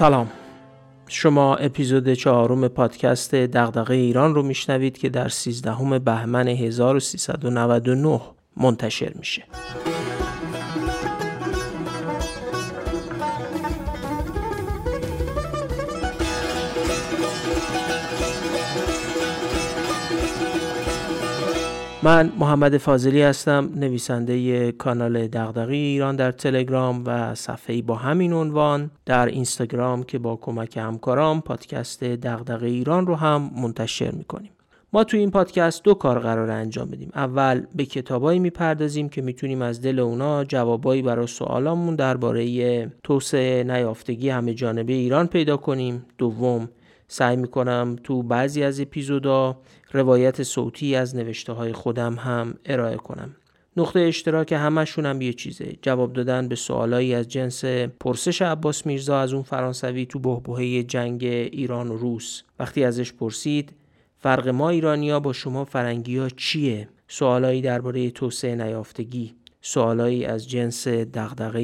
سلام شما اپیزود چهارم پادکست دغدغه ایران رو میشنوید که در 13 بهمن 1399 منتشر میشه. من محمد فاضلی هستم نویسنده کانال دغدغه ایران در تلگرام و صفحه‌ای با همین عنوان در اینستاگرام که با کمک همکارام پادکست دغدغه ایران رو هم منتشر می‌کنیم. ما تو این پادکست دو کار قرار انجام بدیم. اول به کتابایی می‌پردازیم که می‌تونیم از دل اونا جوابایی برای سوالامون درباره توسعه نیافتگی همه جانبه ایران پیدا کنیم. دوم سعی می‌کنم تو بعضی از اپیزودا روایت صوتی از نوشته های خودم هم ارائه کنم. نقطه اشتراک همشون هم یه چیزه. جواب دادن به سوالایی از جنس پرسش عباس میرزا از اون فرانسوی تو بهبهه جنگ ایران و روس. وقتی ازش پرسید فرق ما ایرانیا با شما فرنگی ها چیه؟ سوالایی درباره توسعه نیافتگی. سوالایی از جنس دغدغه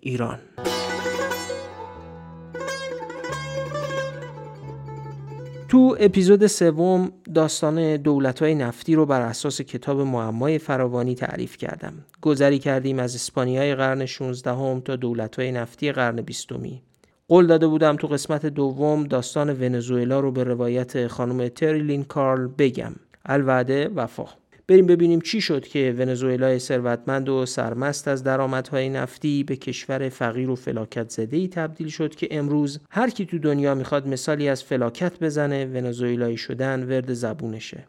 ایران. تو اپیزود سوم داستان دولت‌های نفتی رو بر اساس کتاب معمای فراوانی تعریف کردم. گذری کردیم از اسپانیای قرن 16 هم تا دولت‌های نفتی قرن 20 قول داده بودم تو قسمت دوم داستان ونزوئلا رو به روایت خانم تری لین کارل بگم. الوعده وفا. بریم ببینیم چی شد که ونزوئلا ثروتمند و سرمست از درآمدهای نفتی به کشور فقیر و فلاکت زده ای تبدیل شد که امروز هر کی تو دنیا می‌خواد مثالی از فلاکت بزنه ونزوئلایی شدن ورد زبونشه.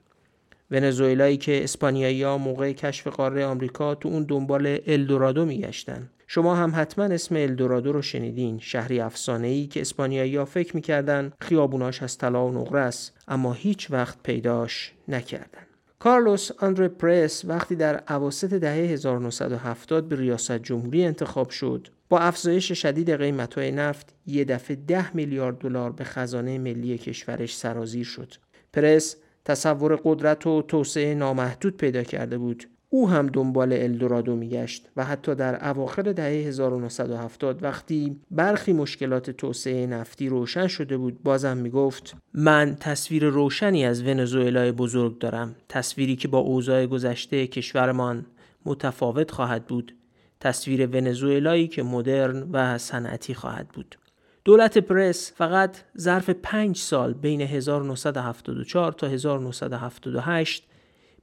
ونزوئلایی که اسپانیایی ها موقع کشف قاره آمریکا تو اون دنبال الدورادو میگشتن. شما هم حتما اسم الدورادو رو شنیدین. شهری افسانه ای که اسپانیایی ها فکر می‌کردن خیابوناش از طلا و نقره است اما هیچ وقت پیداش نکردن. کارلوس آندره پرس وقتی در عواسط دهه 1970 به ریاست جمهوری انتخاب شد با افزایش شدید قیمت‌های نفت یه دفعه 10 میلیارد دلار به خزانه ملی کشورش سرازیر شد. پرس تصور قدرت و توسعه نامحدود پیدا کرده بود او هم دنبال الدورادو میگشت و حتی در اواخر دهه 1970 وقتی برخی مشکلات توسعه نفتی روشن شده بود بازم می‌گفت من تصویر روشنی از ونزوئلای بزرگ دارم. تصویری که با اوضاع گذشته کشورمان متفاوت خواهد بود. تصویر ونزوئلایی که مدرن و صنعتی خواهد بود. دولت پرس فقط ظرف پنج سال بین 1974 تا 1978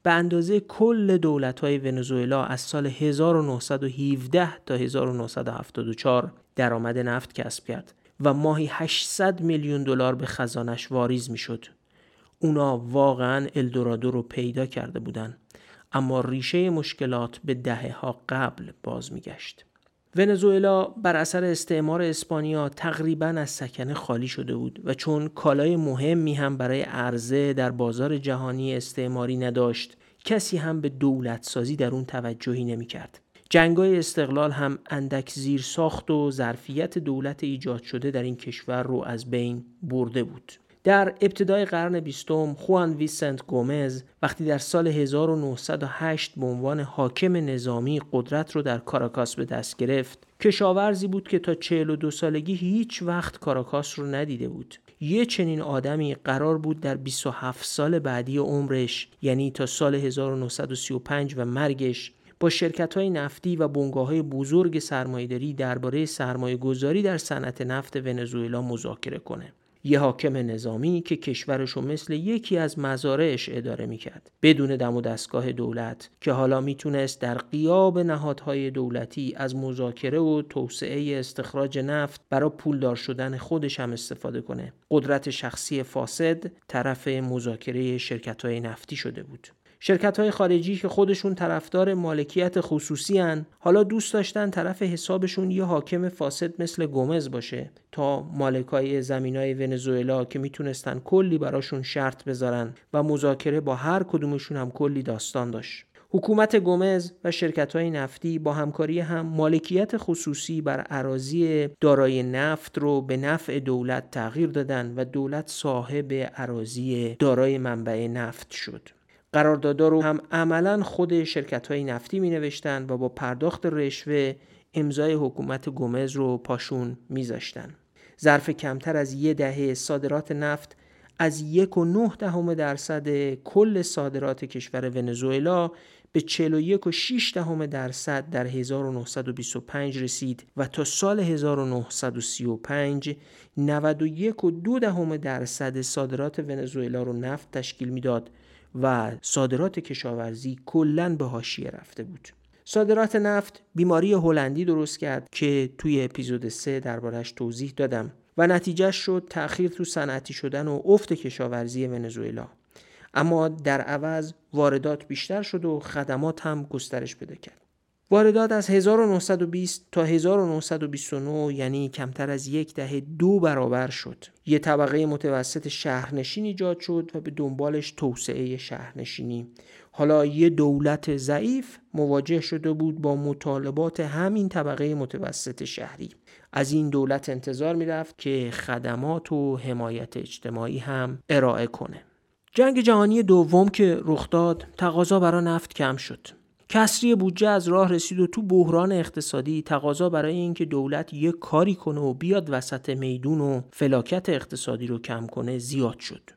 به اندازه کل دولت های ونزوئلا از سال 1917 تا 1974 درآمد نفت کسب کرد و ماهی 800 میلیون دلار به خزانش واریز می‌شد. اونا واقعا الدورادو رو پیدا کرده بودند اما ریشه مشکلات به دهه ها قبل باز میگشت. ونزوئلا بر اثر استعمار اسپانیا تقریبا از سکنه خالی شده بود و چون کالای مهمی هم برای عرضه در بازار جهانی استعماری نداشت کسی هم به دولت سازی در اون توجهی نمی کرد. جنگای استقلال هم اندک زیر ساخت و ظرفیت دولت ایجاد شده در این کشور رو از بین برده بود. در ابتدای قرن بیستم خوان ویسنت گومز وقتی در سال 1908 به عنوان حاکم نظامی قدرت رو در کاراکاس به دست گرفت کشاورزی بود که تا 42 سالگی هیچ وقت کاراکاس رو ندیده بود یه چنین آدمی قرار بود در 27 سال بعدی عمرش یعنی تا سال 1935 و مرگش با شرکت های نفتی و بنگاه های بزرگ سرمایهداری درباره سرمایه گذاری در صنعت نفت ونزوئلا مذاکره کنه. یه حاکم نظامی که کشورشو مثل یکی از مزارعش اداره می‌کرد. بدون دم و دستگاه دولت که حالا می‌تونست در قیاب نهادهای دولتی از مذاکره و توسعه استخراج نفت برای پولدار شدن خودش هم استفاده کنه. قدرت شخصی فاسد طرف مذاکره شرکت های نفتی شده بود. شرکت های خارجی که خودشون طرفدار مالکیت خصوصی هن حالا دوست داشتن طرف حسابشون یه حاکم فاسد مثل گومز باشه تا مالکای زمین های ونزوئلا که می‌تونستن کلی براشون شرط بذارن و مذاکره با هر کدومشون هم کلی داستان داشت حکومت گومز و شرکت های نفتی با همکاری هم مالکیت خصوصی بر عراضی دارای نفت رو به نفع دولت تغییر دادن و دولت صاحب عراضی دارای منبع نفت شد. قراردادا رو هم عملا خود شرکت های نفتی می و با پرداخت رشوه امضای حکومت گومز رو پاشون میذاشتن. ظرف کمتر از یه دهه صادرات نفت از یک و نه دهم درصد کل صادرات کشور ونزوئلا به 41 و 6 دهم درصد در 1925 رسید و تا سال 1935 91 و 2 دهم درصد صادرات ونزوئلا رو نفت تشکیل می‌داد و صادرات کشاورزی کلا به حاشیه رفته بود. صادرات نفت بیماری هلندی درست کرد که توی اپیزود 3 دربارش توضیح دادم و نتیجه شد تأخیر تو صنعتی شدن و افت کشاورزی ونزوئلا اما در عوض واردات بیشتر شد و خدمات هم گسترش پیدا کرد واردات از 1920 تا 1929 یعنی کمتر از یک دهه دو برابر شد. یه طبقه متوسط شهرنشین ایجاد شد و به دنبالش توسعه شهرنشینی. حالا یه دولت ضعیف مواجه شده بود با مطالبات همین طبقه متوسط شهری. از این دولت انتظار می‌رفت که خدمات و حمایت اجتماعی هم ارائه کنه. جنگ جهانی دوم که رخ داد تقاضا برای نفت کم شد. کسری بودجه از راه رسید و تو بحران اقتصادی تقاضا برای اینکه دولت یک کاری کنه و بیاد وسط میدون و فلاکت اقتصادی رو کم کنه زیاد شد.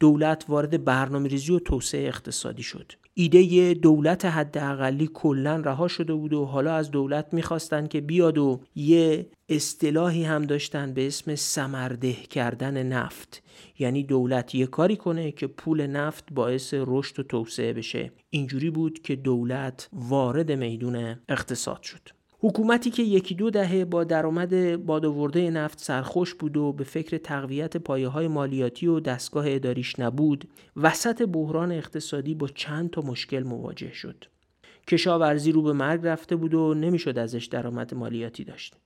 دولت وارد برنامه ریزی و توسعه اقتصادی شد. ایده دولت حداقلی کلا رها شده بود و حالا از دولت می‌خواستن که بیاد و یه اصطلاحی هم داشتن به اسم سمرده کردن نفت. یعنی دولت یه کاری کنه که پول نفت باعث رشد و توسعه بشه. اینجوری بود که دولت وارد میدون اقتصاد شد. حکومتی که یکی دو دهه با درآمد بادآورده نفت سرخوش بود و به فکر تقویت پایه های مالیاتی و دستگاه اداریش نبود وسط بحران اقتصادی با چند تا مشکل مواجه شد. کشاورزی رو به مرگ رفته بود و نمی‌شد ازش درآمد مالیاتی داشت.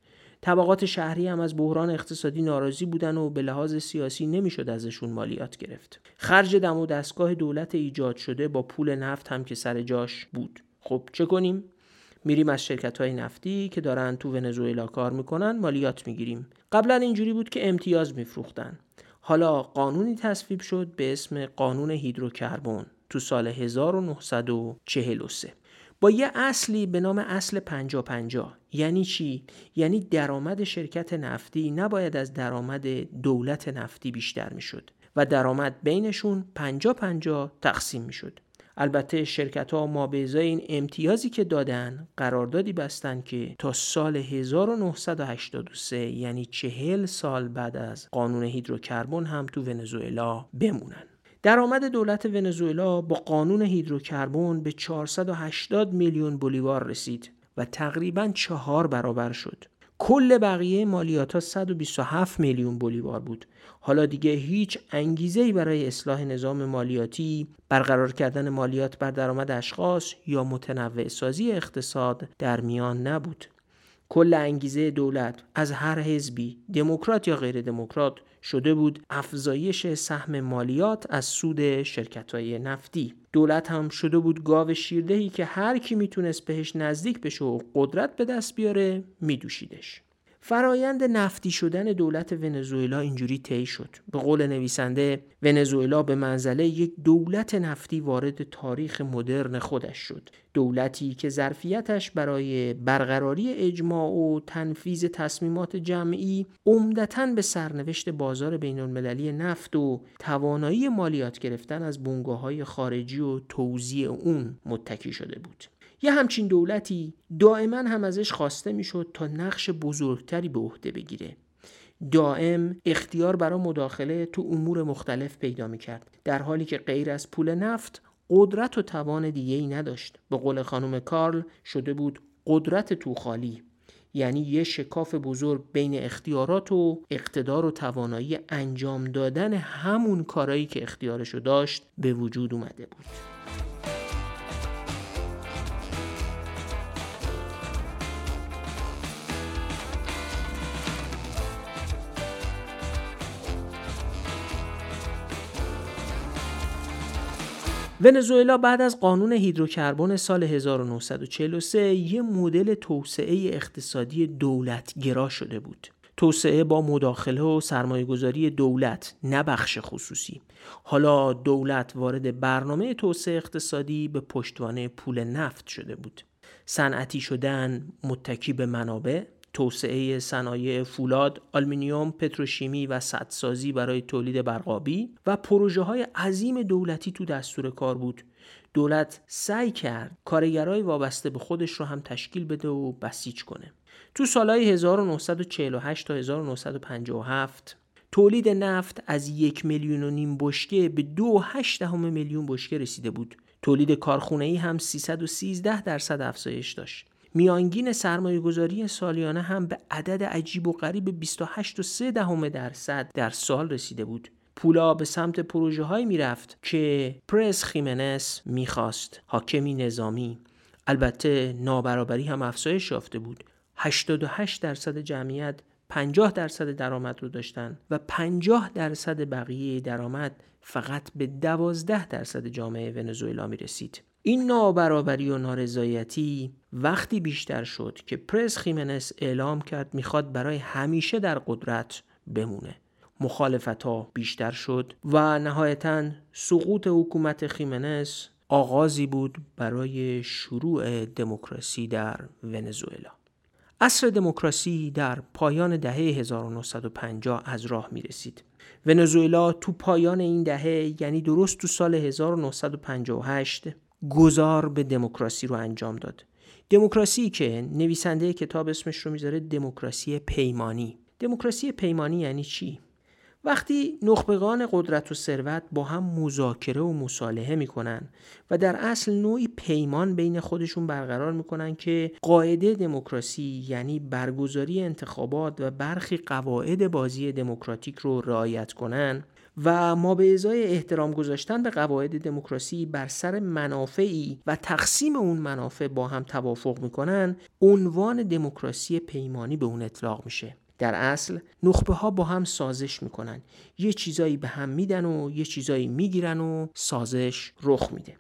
طبقات شهری هم از بحران اقتصادی ناراضی بودن و به لحاظ سیاسی نمی‌شد ازشون مالیات گرفت. خرج دم و دستگاه دولت ایجاد شده با پول نفت هم که سر جاش بود. خب چه کنیم؟ میریم از شرکت های نفتی که دارن تو ونزوئلا کار می‌کنن مالیات می‌گیریم. قبلا اینجوری بود که امتیاز میفروختن. حالا قانونی تصویب شد به اسم قانون هیدروکربن تو سال 1943 با یه اصلی به نام اصل 50 50 یعنی چی؟ یعنی درآمد شرکت نفتی نباید از درآمد دولت نفتی بیشتر می‌شد و درآمد بینشون 50 50 تقسیم می‌شد. البته شرکت ها ما به ازای این امتیازی که دادن قراردادی بستن که تا سال 1983 یعنی چهل سال بعد از قانون هیدروکربن هم تو ونزوئلا بمونن درآمد دولت ونزوئلا با قانون هیدروکربن به 480 میلیون بولیوار رسید و تقریبا چهار برابر شد. کل بقیه مالیات ها 127 میلیون بولیوار بود. حالا دیگه هیچ انگیزه برای اصلاح نظام مالیاتی، برقرار کردن مالیات بر درآمد اشخاص یا متنوع سازی اقتصاد در میان نبود. کل انگیزه دولت از هر حزبی دموکرات یا غیر دموکرات شده بود افزایش سهم مالیات از سود شرکت های نفتی دولت هم شده بود گاو شیردهی که هر کی می‌تونست بهش نزدیک بشه و قدرت به دست بیاره میدوشیدش. فرایند نفتی شدن دولت ونزوئلا اینجوری طی شد. به قول نویسنده ونزوئلا به منزله یک دولت نفتی وارد تاریخ مدرن خودش شد. دولتی که ظرفیتش برای برقراری اجماع و تنفیز تصمیمات جمعی عمدتا به سرنوشت بازار بین المللی نفت و توانایی مالیات گرفتن از بونگاه های خارجی و توزیع اون متکی شده بود. یه همچین دولتی دائما هم ازش خواسته می‌شد تا نقش بزرگتری به عهده بگیره. دائم اختیار برای مداخله تو امور مختلف پیدا می‌کرد در حالی که غیر از پول نفت قدرت و توان دیگه ای نداشت. به قول خانم کارل شده بود قدرت تو خالی یعنی یه شکاف بزرگ بین اختیارات و اقتدار و توانایی انجام دادن همون کارایی که اختیارشو داشت به وجود اومده بود. ونزوئلا بعد از قانون هیدروکربن سال 1943 یه مدل توسعه اقتصادی دولتگرا شده بود. توسعه با مداخله و سرمایهگذاری دولت نه بخش خصوصی حالا دولت وارد برنامه توسعه اقتصادی به پشتوانه پول نفت شده بود صنعتی شدن متکی به منابع توسعه صنایع فولاد، آلومینیوم، پتروشیمی و سدسازی برای تولید برقابی و پروژه های عظیم دولتی تو دستور کار بود. دولت سعی کرد کارگرای وابسته به خودش رو هم تشکیل بده و بسیج کنه. تو سالهای 1948 تا 1957 تولید نفت از یک میلیون و نیم بشکه به دو هشت دهم میلیون بشکه رسیده بود. تولید کارخونه ای هم 313 درصد افزایش داشت. میانگین سرمایه گذاری سالیانه هم به عدد عجیب و غریب 28 و 3 دهم درصد در سال رسیده بود. پولا به سمت پروژه های می‌رفت که پرس خیمنس می‌خواست. حاکمی نظامی. البته نابرابری هم افزایش یافته بود. 88 درصد جمعیت 50 درصد درآمد رو داشتن و 50 درصد بقیه درآمد فقط به 12 درصد جامعه ونزوئلا می رسید. این نابرابری و نارضایتی وقتی بیشتر شد که پرس خیمنس اعلام کرد می‌خواد برای همیشه در قدرت بمونه. مخالفت ها بیشتر شد و نهایتا سقوط حکومت خیمنس آغازی بود برای شروع دموکراسی در ونزوئلا. عصر دموکراسی در پایان دهه 1950 از راه می رسید. ونزوئلا تو پایان این دهه یعنی درست تو سال 1958 گذار به دموکراسی رو انجام داد. دموکراسی که نویسنده کتاب اسمش رو می‌ذاره دموکراسی پیمانی. دموکراسی پیمانی یعنی چی؟ وقتی نخبگان قدرت و ثروت با هم مذاکره و مصالحه می‌کنن و در اصل نوعی پیمان بین خودشون برقرار می‌کنن که قاعده دموکراسی یعنی برگزاری انتخابات و برخی قواعد بازی دموکراتیک رو رعایت کنن و ما به ازای احترام گذاشتن به قواعد دموکراسی بر سر منافعی و تقسیم اون منافع با هم توافق می‌کنن عنوان دموکراسی پیمانی به اون اطلاق میشه. در اصل نخبه ها با هم سازش می‌کنن یه چیزایی به هم میدن و یه چیزایی می‌گیرن و سازش رخ میده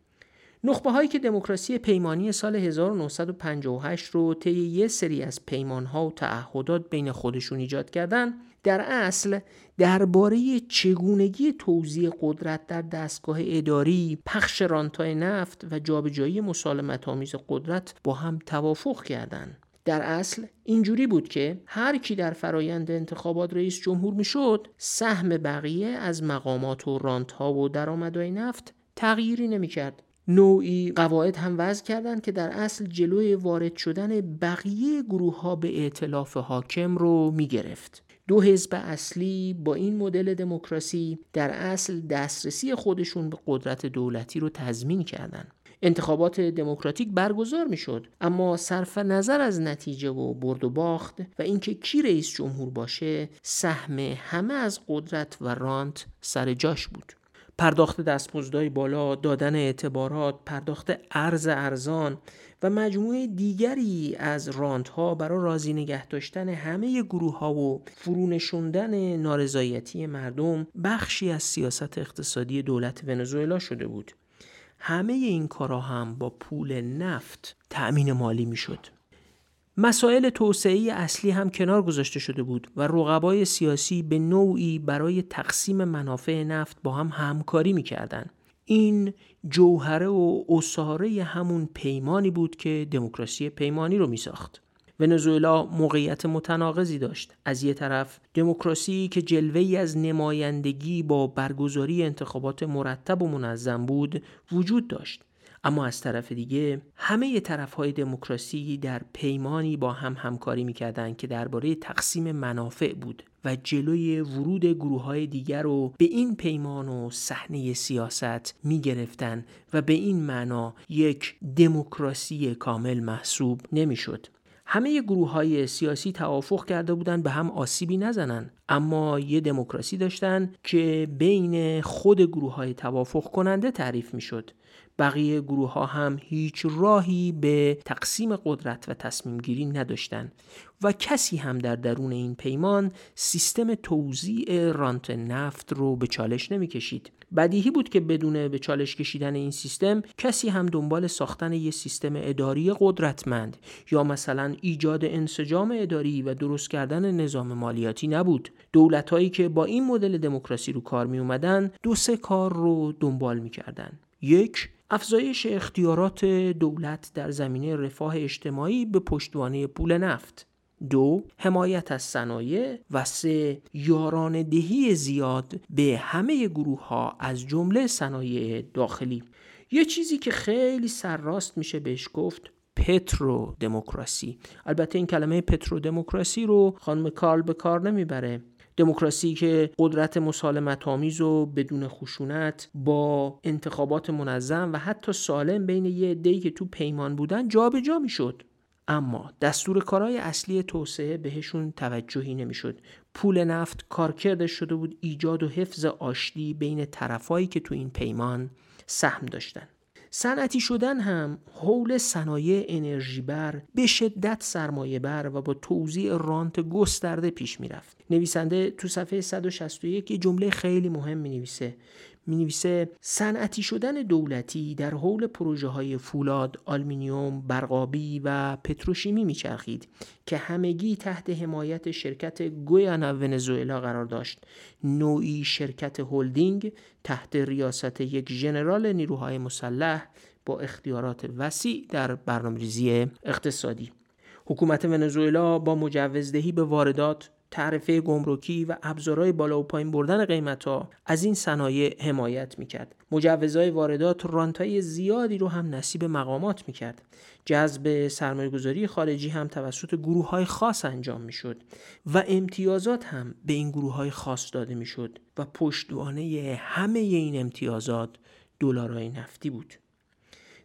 نخبه هایی که دموکراسی پیمانی سال 1958 رو طی یه سری از پیمان ها و تعهدات بین خودشون ایجاد کردن در اصل درباره چگونگی توزیع قدرت در دستگاه اداری، پخش رانتای نفت و جابجایی مسالمت آمیز قدرت با هم توافق کردند. در اصل اینجوری بود که هر کی در فرایند انتخابات رئیس جمهور می‌شد سهم بقیه از مقامات و رانت ها و درآمدهای نفت تغییری نمی‌کرد نوعی قواعد هم وضع کردند که در اصل جلوی وارد شدن بقیه گروه ها به ائتلاف حاکم رو می گرفت. دو حزب اصلی با این مدل دموکراسی در اصل دسترسی خودشون به قدرت دولتی رو تضمین کردند. انتخابات دموکراتیک برگزار می‌شد. اما صرف نظر از نتیجه و برد و باخت و اینکه کی رئیس جمهور باشه سهم همه از قدرت و رانت سر جاش بود. پرداخت دستمزدهای بالا دادن اعتبارات پرداخت ارز ارزان و مجموعه دیگری از رانت ها برای راضی نگه داشتن همه گروه ها و فرونشوندن نارضایتی مردم بخشی از سیاست اقتصادی دولت ونزوئلا شده بود. همه این کارا هم با پول نفت تأمین مالی می‌شد. مسائل توسعه اصلی هم کنار گذاشته شده بود و رقبای سیاسی به نوعی برای تقسیم منافع نفت با هم همکاری می‌کردند. این جوهره و اصاره همون پیمانی بود که دموکراسی پیمانی رو میساخت. ونزوئلا موقعیت متناقضی داشت از یه طرف دموکراسی که جلوه‌ای از نمایندگی با برگزاری انتخابات مرتب و منظم بود وجود داشت اما از طرف دیگه همه طرف های دموکراسی در پیمانی با هم همکاری می‌کردند که درباره تقسیم منافع بود و جلوی ورود گروه های دیگر رو به این پیمان و صحنه سیاست می و به این معنا یک دموکراسی کامل محسوب نمی‌شد. همه گروه های سیاسی توافق کرده بودند به هم آسیبی نزنن اما یه دموکراسی داشتن که بین خود گروه های توافق کننده تعریف می شد بقیه گروه ها هم هیچ راهی به تقسیم قدرت و تصمیم گیری نداشتند و کسی هم در درون این پیمان سیستم توزیع رانت نفت رو به چالش نمی کشید. بدیهی بود که بدون به چالش کشیدن این سیستم کسی هم دنبال ساختن یک سیستم اداری قدرتمند یا مثلا ایجاد انسجام اداری و درست کردن نظام مالیاتی نبود دولت که با این مدل دموکراسی رو کار می اومدن دو سه کار رو دنبال می کردن. یک افزایش اختیارات دولت در زمینه رفاه اجتماعی به پشتوانه پول نفت. دو حمایت از صنایع. و سه یاران دهی زیاد به همه گروه ها از جمله صنایع داخلی. یه چیزی که خیلی سرراست میشه بهش گفت پترو دموکراسی البته این کلمه پترو دموکراسی رو خانم کارل به کار نمی‌بره. دموکراسی که قدرت مسالمت آمیز و بدون خشونت با انتخابات منظم و حتی سالم بین یه عده‌ای که تو پیمان بودن جابجا جا می‌شد. اما دستور کارهای اصلی توسعه بهشون توجهی نمی‌شد. پول نفت کارکردش شده بود ایجاد و حفظ آشتی بین طرفایی که تو این پیمان سهم داشتن. صنعتی شدن هم حول صنایع انرژی بر به شدت سرمایه بر و با توزیع رانت گسترده پیش می‌رفت. نویسنده تو صفحه 161 یه جمله خیلی مهم می نویسه می نویسه صنعتی شدن دولتی در حول پروژه های فولاد، آلمینیوم، برقابی و پتروشیمی میچرخید که همگی تحت حمایت شرکت گویانا ونزوئلا قرار داشت. نوعی شرکت هلدینگ تحت ریاست یک ژنرال نیروهای مسلح با اختیارات وسیع در برنامه‌ریزی اقتصادی. حکومت ونزوئلا با مجوزدهی به واردات تعرفه گمرکی و ابزارهای بالا و پایین بردن قیمت ها از این صنایع حمایت می‌کرد. مجوزهای واردات رانتای زیادی رو هم نصیب مقامات می‌کرد. جذب سرمایهگذاری خارجی هم توسط گروه های خاص انجام می‌شد و امتیازات هم به این گروه های خاص داده می‌شد و پشتوانه همه این امتیازات دلارهای نفتی بود.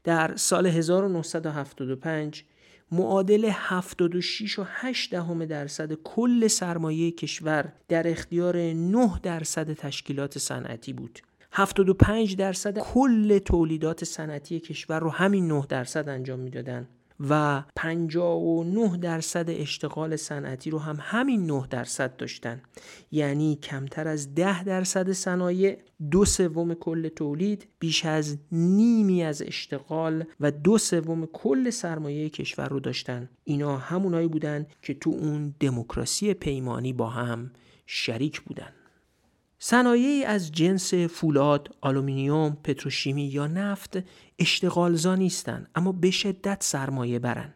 در سال 1975 معادل 76 و 8 دهم درصد کل سرمایه کشور در اختیار 9 درصد تشکیلات صنعتی بود. 75 درصد کل تولیدات صنعتی کشور رو همین 9 درصد انجام می‌دادن. و 59 درصد اشتغال صنعتی رو هم همین 9 درصد داشتن. یعنی کمتر از 10 درصد صنایع دو سوم کل تولید بیش از نیمی از اشتغال و دو سوم کل سرمایه کشور رو داشتن. اینا همونایی بودن که تو اون دموکراسی پیمانی با هم شریک بودن. صنایعی از جنس فولاد، آلومینیوم، پتروشیمی یا نفت اشتغالزا نیستند اما به شدت سرمایه برن.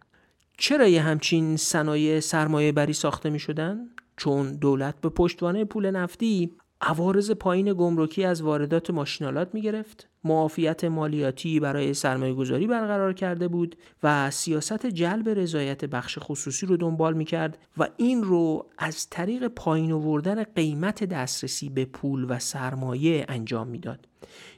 چرا یه همچین صنایع سرمایه بری ساخته می شدن؟ چون دولت به پشتوانه پول نفتی عوارض پایین گمرکی از واردات ماشینالات می گرفت معافیت مالیاتی برای سرمایه گذاری برقرار کرده بود و سیاست جلب رضایت بخش خصوصی رو دنبال می کرد و این رو از طریق پایین آوردن قیمت دسترسی به پول و سرمایه انجام می‌داد.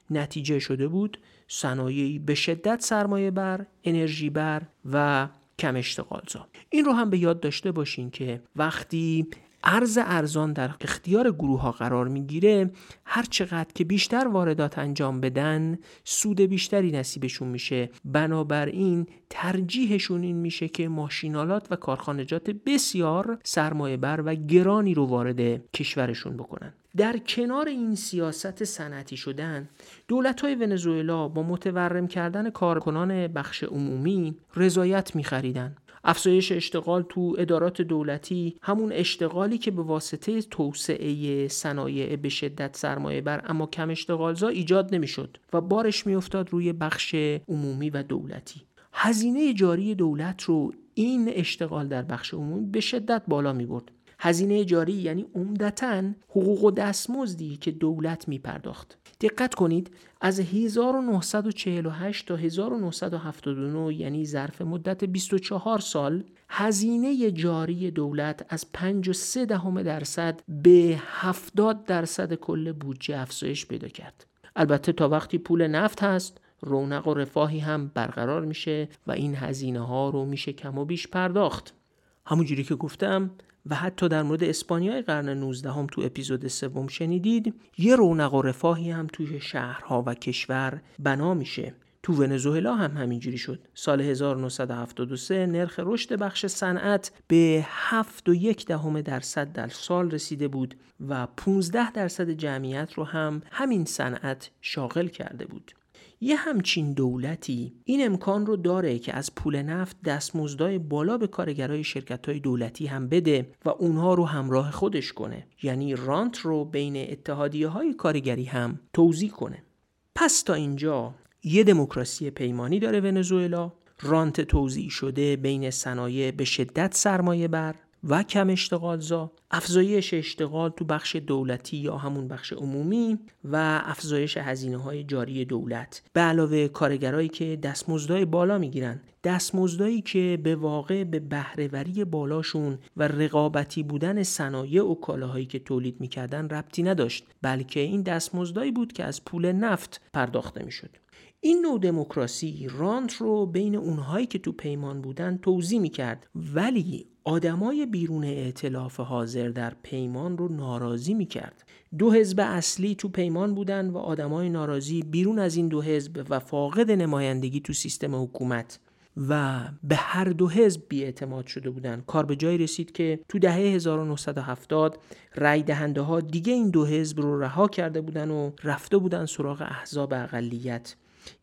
نتیجه شده بود صنایعی به شدت سرمایه بر، انرژی بر و کم اشتغالزا این رو هم به یاد داشته باشین که وقتی ارز ارزان در اختیار گروه ها قرار می‌گیره هر چقدر که بیشتر واردات انجام بدن سود بیشتری نصیبشون میشه. بنابراین ترجیحشون این میشه که ماشینالات و کارخانجات بسیار سرمایه بر و گرانی رو وارد کشورشون بکنن. در کنار این سیاست صنعتی شدن دولت های ونزوئلا با متورم کردن کارکنان بخش عمومی رضایت میخریدن. افزایش اشتغال تو ادارات دولتی همون اشتغالی که به واسطه توسعه صنایع به شدت سرمایه بر اما کم اشتغالزا ایجاد نمی‌شد و بارش میافتاد روی بخش عمومی و دولتی. هزینه جاری دولت رو این اشتغال در بخش عمومی به شدت بالا می برد هزینه جاری یعنی عمدتا حقوق و دستمزدی که دولت می پرداخت دقت کنید از 1948 تا 1979 یعنی ظرف مدت 24 سال هزینه جاری دولت از 5 دهم درصد به 70 درصد کل بودجه افزایش پیدا کرد. البته تا وقتی پول نفت هست رونق و رفاهی هم برقرار میشه و این هزینه ها رو میشه کم و بیش پرداخت. همونجوری که گفتم و حتی در مورد اسپانیای قرن 19 هم تو اپیزود سوم شنیدید یه رونق و رفاهی هم توی شهرها و کشور بنا میشه. تو ونزوئلا هم همینجوری شد. سال 1973 نرخ رشد بخش صنعت به 7 و یک دهم درصد در سال رسیده بود و 15 درصد جمعیت رو هم همین صنعت شاغل کرده بود. یه همچین دولتی این امکان رو داره که از پول نفت دستمزدای بالا به کارگرای شرکت های دولتی هم بده و اونها رو همراه خودش کنه. یعنی رانت رو بین اتحادیه های کارگری هم توضیح کنه. پس تا اینجا یه دموکراسی پیمانی داره ونزوئلا. رانت توزیع شده بین صنایع به شدت سرمایه بر. و کم اشتغالزا افزایش اشتغال تو بخش دولتی یا همون بخش عمومی و افزایش هزینه های جاری دولت. به علاوه کارگرایی که دستمزدهای بالا می‌گیرن. دستمزدایی که به واقع به بهرهوری بالاشون و رقابتی بودن صنایع و کالاهایی که تولید می‌کردن ربطی نداشت بلکه این دستمزدایی بود که از پول نفت پرداخته می‌شد. این نوع دموکراسی رانت رو بین اونهایی که تو پیمان بودن توضیح می‌کرد. ولی آدمای بیرون ائتلاف حاضر در پیمان رو ناراضی می‌کرد. دو حزب اصلی تو پیمان بودن و آدمای ناراضی بیرون از این دو حزب و فاقد نمایندگی تو سیستم حکومت و به هر دو حزب بیاعتماد شده بودند کار به جایی رسید که تو دهه 1970 رای دهنده ها دیگه این دو حزب رو رها کرده بودن و رفته بودن سراغ احزاب اقلیت.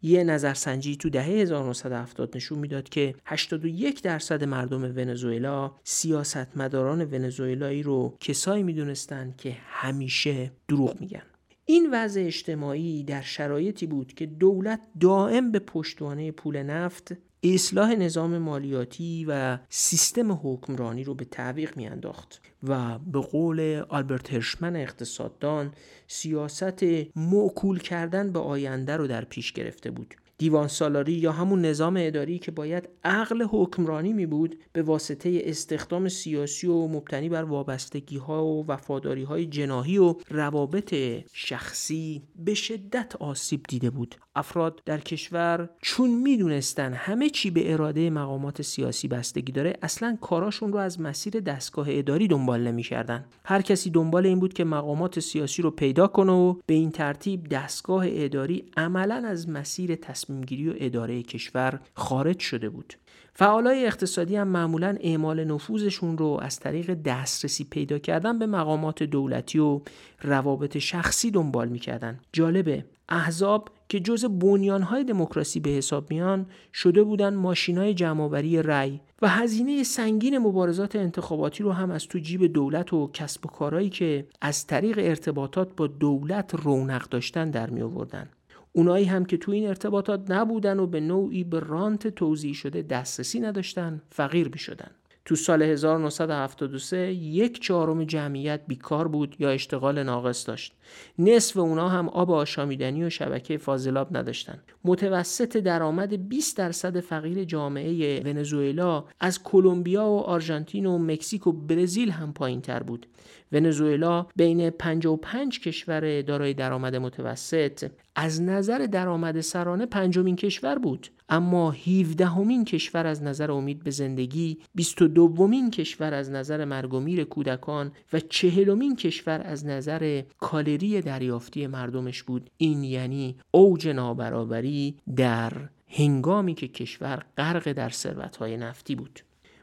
یه نظرسنجی تو دهه 1970 نشون می‌داد که 81 درصد مردم ونزوئلا سیاستمداران ونزوئلایی رو کسایی می‌دونستند که همیشه دروغ میگن. این وضع اجتماعی در شرایطی بود که دولت دائم به پشتوانه پول نفت اصلاح نظام مالیاتی و سیستم حکمرانی رو به تعویق میانداخت. و به قول آلبرت هرشمن اقتصاددان سیاست معکول کردن به آینده رو در پیش گرفته بود. دیوان سالاری یا همون نظام اداری که باید عقل حکمرانی می بود به واسطه استخدام سیاسی و مبتنی بر وابستگی ها و وفاداری های جناهی و روابط شخصی به شدت آسیب دیده بود. افراد در کشور چون می‌دونستن همه چی به اراده مقامات سیاسی بستگی داره اصلا کاراشون رو از مسیر دستگاه اداری دنبال نمی‌کردن. هر کسی دنبال این بود که مقامات سیاسی رو پیدا کنه و به این ترتیب دستگاه اداری عملا از مسیر تصمیمگیری و اداره کشور خارج شده بود. فعالای اقتصادی هم معمولا اعمال نفوذشون رو از طریق دسترسی پیدا کردن به مقامات دولتی و روابط شخصی دنبال می‌کردن. جالبه احزاب که جز بنیانهای دموکراسی به حساب میان شده بودن ماشینای جمعآوری رأی و هزینه سنگین مبارزات انتخاباتی رو هم از تو جیب دولت و کسب و کارهایی که از طریق ارتباطات با دولت رونق داشتن در می آوردن. اونایی هم که تو این ارتباطات نبودن و به نوعی به رانت توضیح شده دسترسی نداشتن فقیر می شدن. تو سال 1973 یک چهارم جمعیت بیکار بود یا اشتغال ناقص داشت. نصف اونا هم آب آشامیدنی و شبکه فاضلاب نداشتن. متوسط درآمد 20 درصد فقیر جامعه ونزوئلا از کلمبیا و آرژانتین و مکزیک و برزیل هم پایین تر بود. ونزوئلا بین 55 کشور دارای درآمد متوسط. از نظر درآمد سرانه پنجمین کشور بود اما 17 همین کشور از نظر امید به زندگی 22 دومین کشور از نظر مرگ و میر کودکان و چهلمین کشور از نظر کالری دریافتی مردمش بود. این یعنی اوج نابرابری در هنگامی که کشور غرق در ثروتهای نفتی بود.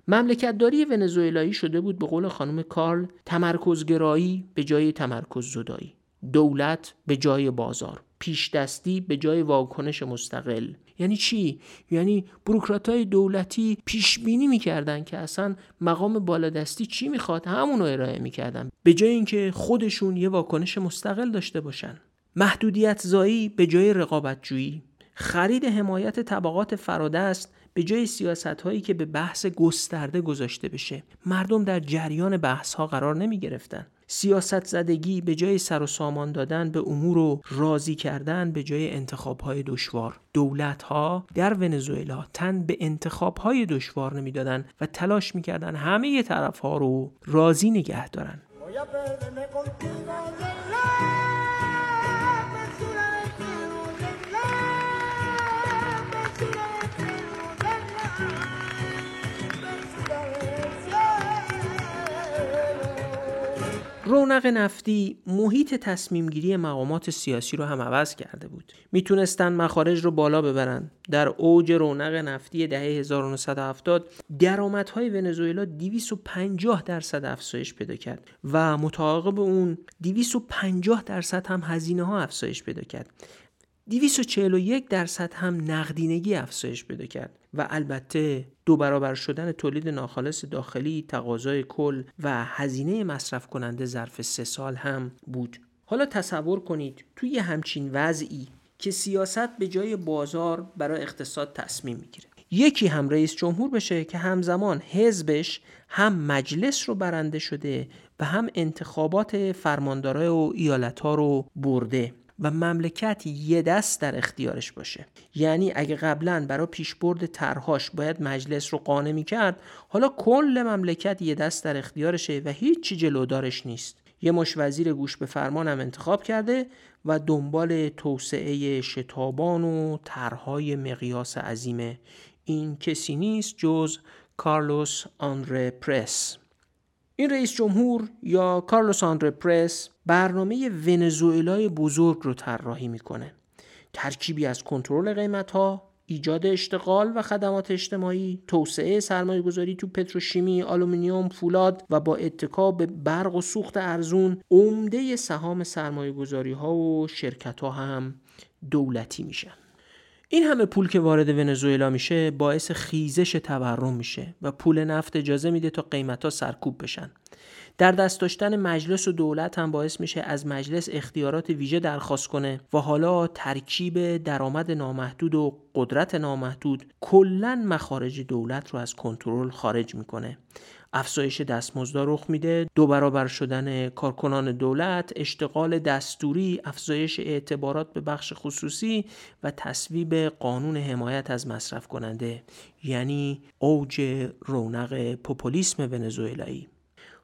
مملکتداری ونزوئلایی شده بود به قول خانم کارل تمرکزگرایی به جای تمرکز زدایی. دولت به جای بازار. پیش دستی به جای واکنش مستقل. یعنی چی؟ یعنی بروکرات های دولتی پیش بینی می‌کردن که اصلا مقام بالادستی چی می‌خواد؟ همون رو ارائه می‌کردن. به جای اینکه خودشون یه واکنش مستقل داشته باشن. محدودیت زایی به جای رقابت جویی خرید حمایت طبقات فرادست به جای سیاست هایی که به بحث گسترده گذاشته بشه مردم در جریان بحث ها قرار نمی گرفتن سیاست زدگی به جای سر و سامان دادن به امور و راضی کردن به جای انتخاب های دشوار. دولت ها در ونزوئلا تن به انتخاب های دشوار نمی‌دادن و تلاش می‌کردن همه طرف ها رو راضی نگه دارن. رونق نفتی محیط تصمیم گیری مقامات سیاسی رو هم عوض کرده بود. می‌تونستن مخارج رو بالا ببرن. در اوج رونق نفتی دهه 1970 درآمدهای ونزوئلا 250 درصد افزایش پیدا کرد و متعاقب اون 250 درصد هم هزینه ها افزایش پیدا کرد. 241 درصد هم نقدینگی افزایش پیدا کرد و البته دو برابر شدن تولید ناخالص داخلی تقاضای کل و هزینه مصرف کننده ظرف سه سال هم بود. حالا تصور کنید توی همچین وضعی که سیاست به جای بازار برای اقتصاد تصمیم می‌گیره. یکی هم رئیس جمهور بشه که همزمان حزبش هم مجلس رو برنده شده و هم انتخابات فرماندارای و ایالت ها رو برده. و مملکت یه دست در اختیارش باشه. یعنی اگه قبلا برای پیشبرد طرحهاش باید مجلس رو قانع می‌کرد حالا کل مملکت یه دست در اختیارشه و هیچی جلودارش نیست. یه مش وزیر گوش به فرمانم انتخاب کرده و دنبال توسعه شتابان و طرحهای مقیاس عظیمه. این کسی نیست جز کارلوس آندرس پرز. این رئیس جمهور یا کارلوس آندرس پرز برنامه ونزوئلای بزرگ رو طراحی می‌کنه ترکیبی از کنترل قیمت ها ایجاد اشتغال و خدمات اجتماعی، توسعه سرمایه گذاری تو پتروشیمی، آلومینیوم، فولاد و با اتکا به برق و سوخت ارزون عمده سهام سرمایه گذاری ها و شرکت ها هم دولتی میشن. این همه پول که وارد ونزوئلا میشه باعث خیزش تورم میشه و پول نفت اجازه میده تا قیمت ها سرکوب بشن. در دست داشتن مجلس و دولت هم باعث میشه از مجلس اختیارات ویژه درخواست کنه و حالا ترکیب درآمد نامحدود و قدرت نامحدود کلا مخارج دولت رو از کنترل خارج می‌کنه افزایش دستمزد رخ میده. دو برابر شدن کارکنان دولت اشتغال دستوری افزایش اعتبارات به بخش خصوصی و تصویب قانون حمایت از مصرف کننده یعنی اوج رونق پوپولیسم ونزوئلایی.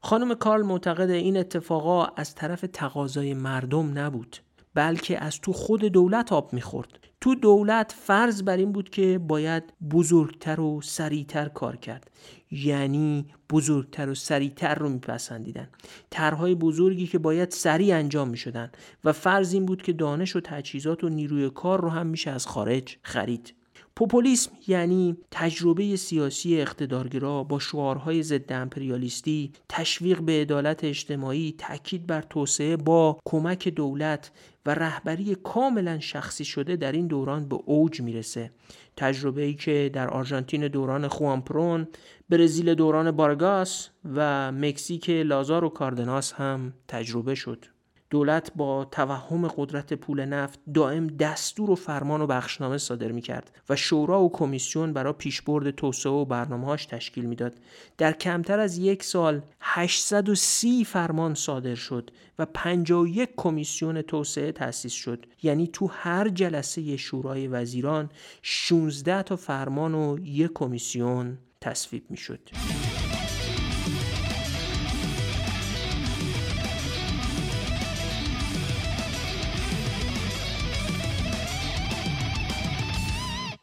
خانم کارل معتقد این اتفاقا از طرف تقاضای مردم نبود بلکه از تو خود دولت آب می‌خورد. تو دولت فرض بر این بود که باید بزرگتر و سریعتر کار کرد. یعنی بزرگتر و سریعتر رو میپسندیدن. طرحهای بزرگی که باید سریع انجام می‌شدن و فرض این بود که دانش و تجهیزات و نیروی کار رو هم میشه از خارج خرید. پوپولیسم یعنی تجربه سیاسی اقتدارگرا با شعارهای ضد امپریالیستی، تشویق به عدالت اجتماعی، تاکید بر توسعه با کمک دولت رهبری کاملا شخصی شده در این دوران به اوج می‌رسه. تجربه ای که در آرژانتین دوران خوامپرون، برزیل دوران بارگاس و مکزیک لازار و کاردناس هم تجربه شد. دولت با توهم قدرت پول نفت دائم دستور و فرمان و بخشنامه صادر می کرد و شورا و کمیسیون برای پیشبرد توسعه و برنامه‌هاش تشکیل می‌داد. در کمتر از یک سال 830 فرمان صادر شد و 51 کمیسیون توسعه تأسیس شد. یعنی تو هر جلسه شورای وزیران 16 تا فرمان و یک کمیسیون تصویب می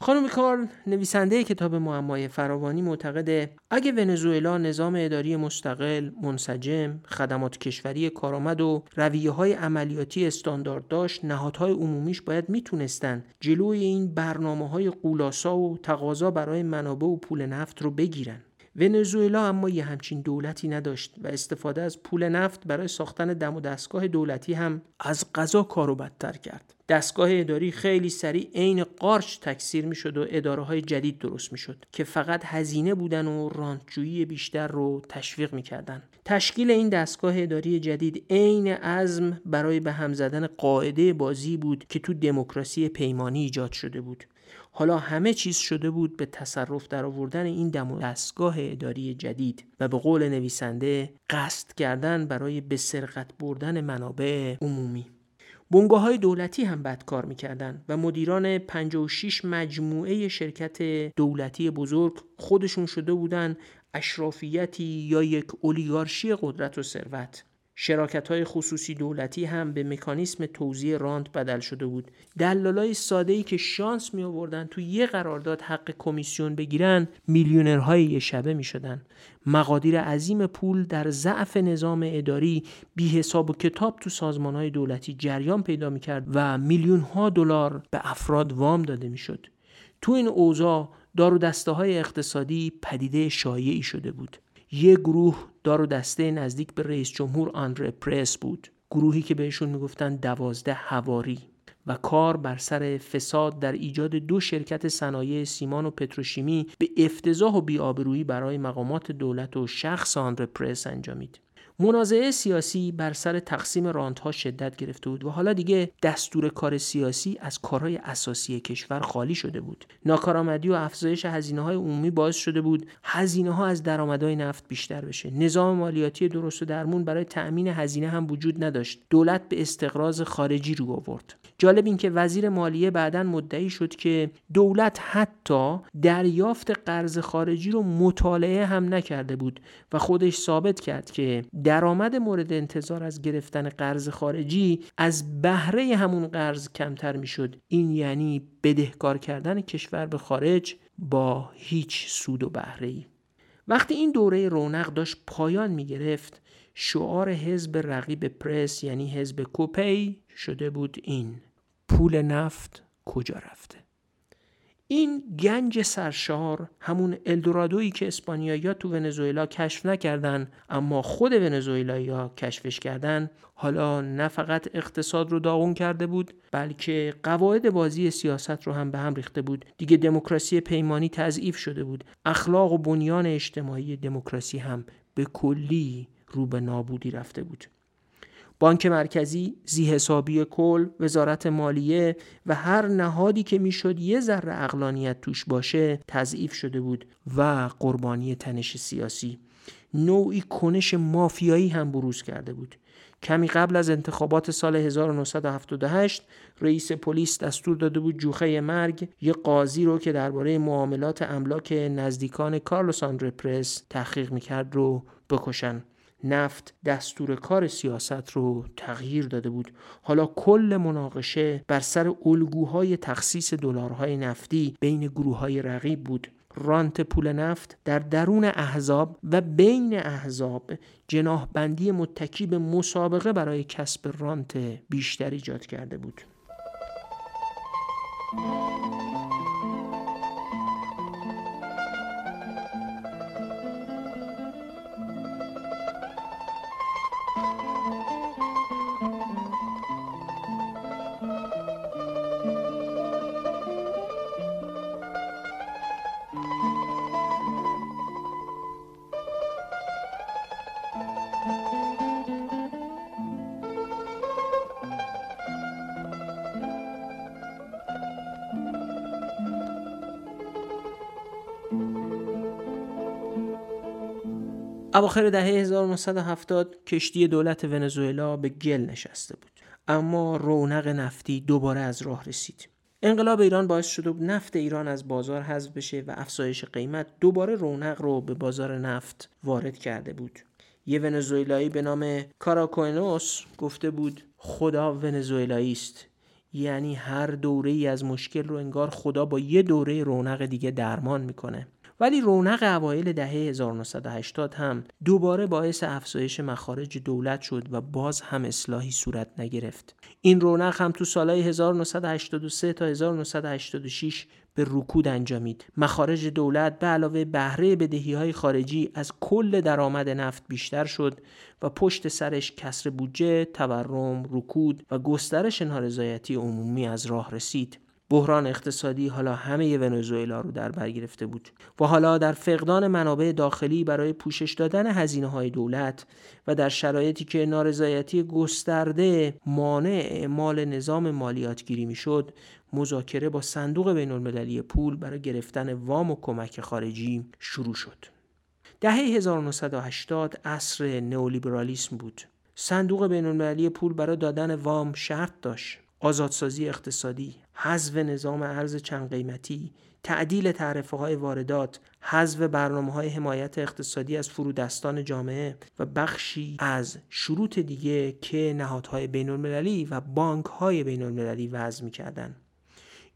خانم کارل نویسنده کتاب معمای فراوانی معتقده اگه ونزوئلا نظام اداری مستقل، منسجم، خدمات کشوری کارآمد و رویه های عملیاتی استاندارد داشت، نهادهای عمومیش باید می‌تونستن جلوی این برنامه های قولاسا و تقاضا برای منابع و پول نفت رو بگیرن. ونزوئلا اما یه همچین دولتی نداشت و استفاده از پول نفت برای ساختن دم و دستگاه دولتی هم از قضا کارو بدتر کرد. دستگاه اداری خیلی سریع عین قارچ تکثیر می‌شد و اداره های جدید درست می‌شد که فقط هزینه بودن و رانتجویی بیشتر رو تشویق می‌کردن تشکیل این دستگاه اداری جدید عین عزم برای به هم زدن قاعده بازی بود که تو دموکراسی پیمانی ایجاد شده بود حالا همه چیز شده بود به تصرف در آوردن این دم و دستگاه اداری جدید و به قول نویسنده قصد کردن برای به سرقت بردن منابع عمومی. بنگاه های دولتی هم بد کار می‌کردن و مدیران 56 مجموعه شرکت دولتی بزرگ خودشون شده بودن اشرافیتی یا یک اولیگارشی قدرت و ثروت. شراکت های خصوصی دولتی هم به مکانیسم توزیع راند بدل شده بود. دلالای ساده ای که شانس می آوردن تو یه قرارداد حق کمیسیون بگیرن میلیونرهای یه شبه می شدن مقادیر عظیم پول در ضعف نظام اداری بی حساب و کتاب تو سازمان های دولتی جریان پیدا می کرد و میلیون ها دلار به افراد وام داده می شد تو این اوضاع دار دسته های اقتصادی پدیده شایعی شده بود. یه گروه دار و دسته نزدیک به رئیس جمهور آندره پرس بود گروهی که بهشون می‌گفتن دوازده هواری و کار بر سر فساد در ایجاد دو شرکت صنایع سیمان و پتروشیمی به افتضاح و بیآبرویی برای مقامات دولت و شخص آندره پرس انجامید. منازعه سیاسی بر سر تقسیم رانتها شدت گرفته بود و حالا دیگه دستور کار سیاسی از کارهای اساسی کشور خالی شده بود. ناکارآمدی و افزایش هزینه های عمومی باعث شده بود هزینه ها از درآمدهای نفت بیشتر بشه. نظام مالیاتی درست و درمون برای تأمین هزینه هم وجود نداشت. دولت به استقراض خارجی رو آورد. جالب این که وزیر مالیه بعدا مدعی شد که دولت حتی دریافت قرض خارجی رو مطالعه هم نکرده بود و خودش ثابت کرد که درآمد مورد انتظار از گرفتن قرض خارجی از بهره همون قرض کمتر می‌شد. این یعنی بدهکار کردن کشور به خارج با هیچ سود و بهره ای وقتی این دوره رونق داشت پایان می گرفت شعار حزب رقیب پرس یعنی حزب کوپی شده بود این پول نفت کجا رفته؟ این گنج سرشار همون الدورادویی که اسپانیایی تو ونزوئلا کشف نکردن اما خود ونزوئلایی ها کشفش کردن حالا نه فقط اقتصاد رو داغون کرده بود بلکه قواعد بازی سیاست رو هم به هم ریخته بود. دیگه دموکراسی پیمانی تضعیف شده بود. اخلاق و بنیان اجتماعی دموکراسی هم به کلی رو به نابودی رفته بود. بانک مرکزی، حسابی کل، وزارت مالیه و هر نهادی که می‌شد یه ذره اقلانیت توش باشه تضعیف شده بود و قربانی تنش سیاسی. نوعی کنش مافیایی هم بروز کرده بود. کمی قبل از انتخابات سال 1978 رئیس پلیس دستور داده بود جوخه مرگ یه قاضی رو که درباره معاملات املاک نزدیکان کارلوس آندره پرس تحقیق می‌کرد رو بکشن. نفت دستور کار سیاست رو تغییر داده بود. حالا کل مناقشه بر سر الگوهای تخصیص دلارهای نفتی بین گروههای رقیب بود. رانت پول نفت در درون احزاب و بین احزاب جناح بندی متکی به مسابقه برای کسب رانت بیشتر ایجاد کرده بود. اواخر دهه 1970 کشتی دولت ونزوئلا به گل نشسته بود. اما رونق نفتی دوباره از راه رسید. انقلاب ایران باعث شده بود نفت ایران از بازار حذف بشه و افزایش قیمت دوباره رونق رو به بازار نفت وارد کرده بود. یه ونزوئلایی به نام کاراکوینوس گفته بود خدا ونزوئلایی است. یعنی هر دوره ای از مشکل رو انگار خدا با یه دوره رونق دیگه درمان می‌کنه. ولی رونق اوایل دهه 1980 هم دوباره باعث افزایش مخارج دولت شد و باز هم اصلاحی صورت نگرفت. این رونق هم تو سالهای 1983 تا 1986 به رکود انجامید. مخارج دولت به علاوه بهره بدهی های خارجی از کل درآمد نفت بیشتر شد و پشت سرش کسر بودجه، تورم، رکود و گسترش نارضایتی عمومی از راه رسید. بحران اقتصادی حالا همه ونزوئلا رو در بر گرفته بود و حالا در فقدان منابع داخلی برای پوشش دادن هزینه های دولت و در شرایطی که نارضایتی گسترده مانع اعمال نظام مالیاتگیری می‌شد مذاکره با صندوق بین المللی پول برای گرفتن وام و کمک خارجی شروع شد. دهه 1980 عصر نئولیبرالیسم بود. صندوق بین المللی پول برای دادن وام شرط داشت. آزادسازی اقتصادی، حذف نظام ارز چند قیمتی، تعدیل تعرفه های واردات، حذف برنامه های حمایت اقتصادی از فرودستان جامعه و بخشی از شروط دیگه که نهادهای بین المللی و بانک های بین المللی وضع می‌کردن.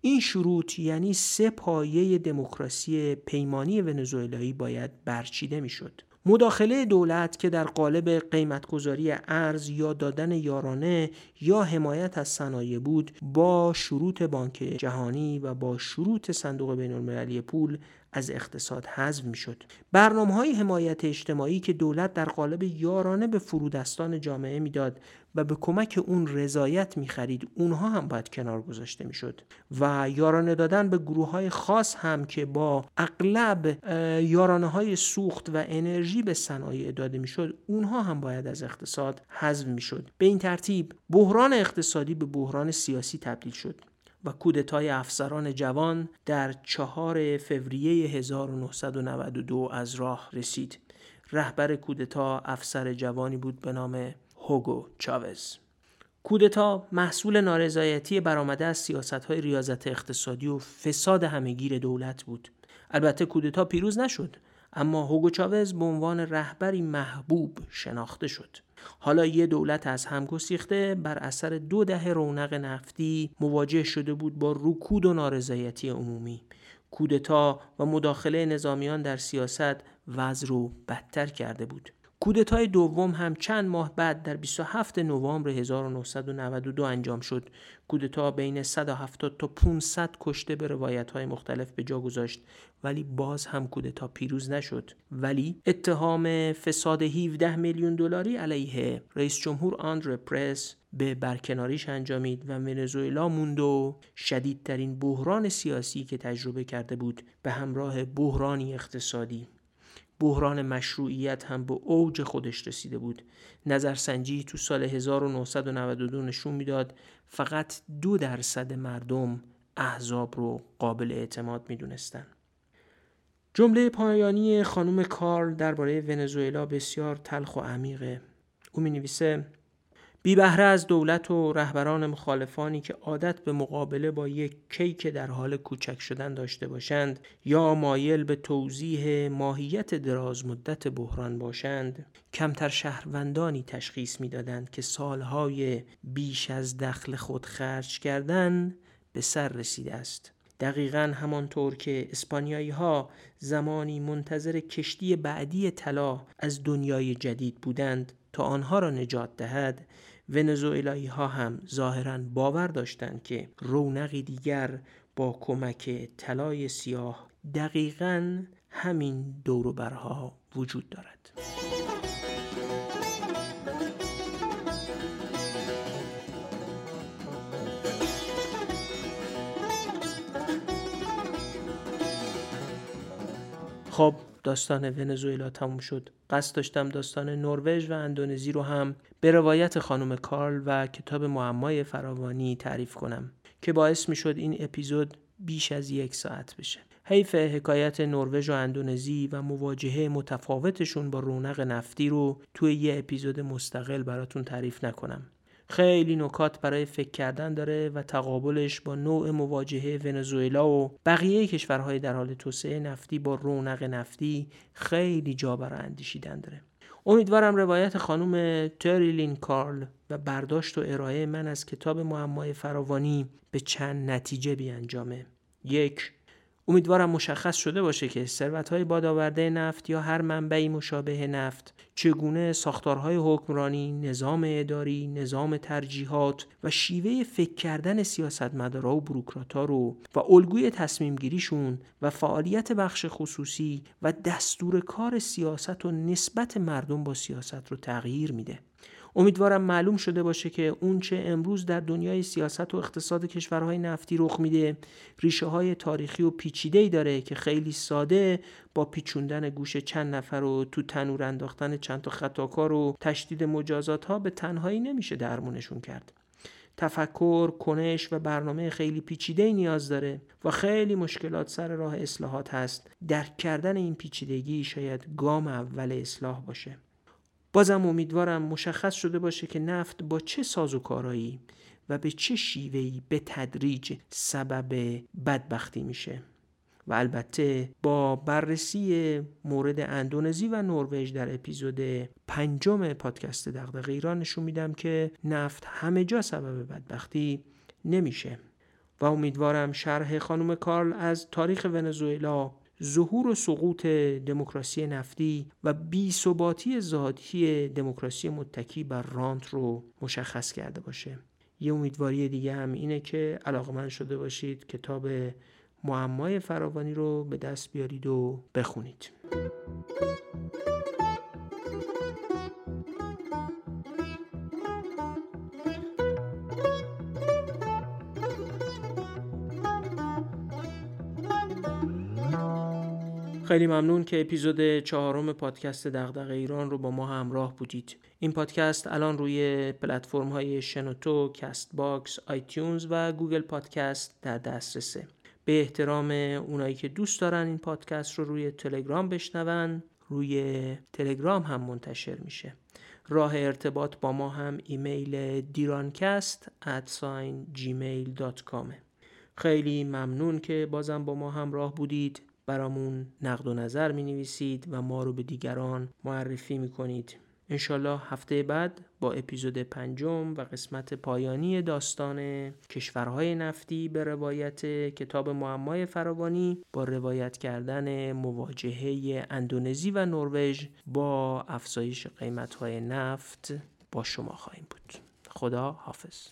این شروط یعنی سه پایه دموکراسی پیمانی ونزوئلایی باید برچیده می‌شد. مداخله دولت که در قالب قیمتگذاری ارز یا دادن یارانه یا حمایت از صنایع بود با شروط بانک جهانی و با شروط صندوق بین المللی پول از اقتصاد حذف می‌شد. برنامه های حمایت اجتماعی که دولت در قالب یارانه به فرودستان جامعه می‌داد و به کمک اون رضایت می‌خرید اونها هم باید کنار گذاشته می‌شد. و یارانه دادن به گروه های خاص هم که با اغلب یارانه های سوخت و انرژی به صنایع داده می‌شد اونها هم باید از اقتصاد حذف می‌شد. به این ترتیب بحران اقتصادی به بحران سیاسی تبدیل شد. و کودتای افسران جوان در چهار فوریه 1992 از راه رسید. رهبر کودتا افسر جوانی بود به نام هوگو چاوز. کودتا محصول نارضایتی برآمده از سیاست های ریاضت اقتصادی و فساد همهگیر دولت بود. البته کودتا پیروز نشد اما هوگو چاوز به عنوان رهبری محبوب شناخته شد. حالا یه دولت از هم گسیخته بر اثر دو دهه رونق نفتی مواجه شده بود با رکود و نارضایتی عمومی. کودتا و مداخله نظامیان در سیاست وضع رو بدتر کرده بود. کودتای دوم هم چند ماه بعد در 27 نوامبر 1992 انجام شد. کودتا بین 170 تا 500 کشته به روایت های مختلف به جا گذاشت ولی باز هم کودتا پیروز نشد. ولی اتهام فساد 17 میلیون دلاری علیه رئیس جمهور آندر پرس به برکناریش انجامید و ونزوئلا موند و شدیدترین بحران سیاسی که تجربه کرده بود به همراه بحرانی اقتصادی بحران مشروعیت هم به اوج خودش رسیده بود. نظرسنجی تو سال 1992 نشون می‌داد فقط دو درصد مردم احزاب رو قابل اعتماد می‌دونستن. جمله پایانی خانم کارل درباره ونزوئلا بسیار تلخ و عمیقه. او می نویسه بی بهره از دولت و رهبران مخالفانی که عادت به مقابله با یک کیک در حال کوچک شدن داشته باشند یا مایل به توضیح ماهیت دراز مدت بحران باشند کمتر شهروندانی تشخیص می‌دادند که سالهای بیش از دخل خود خرج کردن به سر رسیده است. دقیقا همانطور که اسپانیایی ها زمانی منتظر کشتی بعدی طلا از دنیای جدید بودند تا آنها را نجات دهد ونزوئلایی ها هم ظاهرا باور داشتند که رونقی دیگر با کمک طلای سیاه دقیقا همین دوروبرها وجود دارد. خب داستان ونزوئلا تموم شد. قصد داشتم داستان نروژ و اندونزی رو هم به روایت خانم کارل و کتاب معمای فراوانی تعریف کنم که باعث می شد این اپیزود بیش از یک ساعت بشه. حیف حکایت نروژ و اندونزی و مواجهه متفاوتشون با رونق نفتی رو توی یه اپیزود مستقل براتون تعریف نکنم. خیلی نکات برای فکر کردن داره و تقابلش با نوع مواجهه ونزوئلا و بقیه کشورهای در حال توسعه نفتی با رونق نفتی خیلی جا برای اندیشیدن داره. امیدوارم روایت خانم تریلین کارل و برداشت و ارائه من از کتاب معمای فراوانی به چند نتیجه بیانجامه. یک امیدوارم مشخص شده باشه که ثروتهای بادآورده نفت یا هر منبعی مشابه نفت چگونه ساختارهای حکمرانی، نظام اداری، نظام ترجیحات و شیوه فکر کردن سیاستمدارا و بروکراتا رو و الگوی تصمیم گیریشون و فعالیت بخش خصوصی و دستور کار سیاست و نسبت مردم با سیاست رو تغییر میده. امیدوارم معلوم شده باشه که اون چه امروز در دنیای سیاست و اقتصاد کشورهای نفتی رخ میده ریشه های تاریخی و پیچیده داره که خیلی ساده با پیچوندن گوش چند نفر و تو تنور انداختن چند تا خطاکار و تشدید مجازات ها به تنهایی نمیشه درمونشون کرد. تفکر، کنش و برنامه خیلی پیچیده نیاز داره و خیلی مشکلات سر راه اصلاحات هست. درک کردن این پیچیدگی شاید گام اول اصلاح باشه. بازم امیدوارم مشخص شده باشه که نفت با چه سازوکارایی و به چه شیوهی به تدریج سبب بدبختی میشه. و البته با بررسی مورد اندونزی و نروژ در اپیزود پنجم پادکست دغدغه ایران نشون میدم که نفت همه جا سبب بدبختی نمیشه. و امیدوارم شرح خانم کارل از تاریخ ونزوئلا ظهور و سقوط دموکراسی نفتی و بی ثباتی ذاتی دموکراسی متکی بر رانت رو مشخص کرده باشه. یه امیدواری دیگه هم اینه که علاقمند شده باشید. کتاب معمای فراوانی رو به دست بیارید و بخونید. خیلی ممنون که اپیزود چهارم پادکست دغدغه ایران رو با ما همراه بودید. این پادکست الان روی پلتفرم های شنوتو، Castbox، iTunes و Google Podcast در دسترسه. به احترام اونایی که دوست دارن این پادکست رو روی تلگرام بشنون روی تلگرام هم منتشر میشه راه ارتباط با ما هم ایمیل dirancast at gmail.com خیلی ممنون که بازم با ما همراه بودید برامون نقد و نظر می نویسید و ما رو به دیگران معرفی می کنید انشالله هفته بعد با اپیزود پنجم و قسمت پایانی داستان کشورهای نفتی به روایت کتاب معمای فراوانی با روایت کردن مواجهه اندونزی و نروژ با افزایش قیمتهای نفت با شما خواهیم بود. خدا حافظ.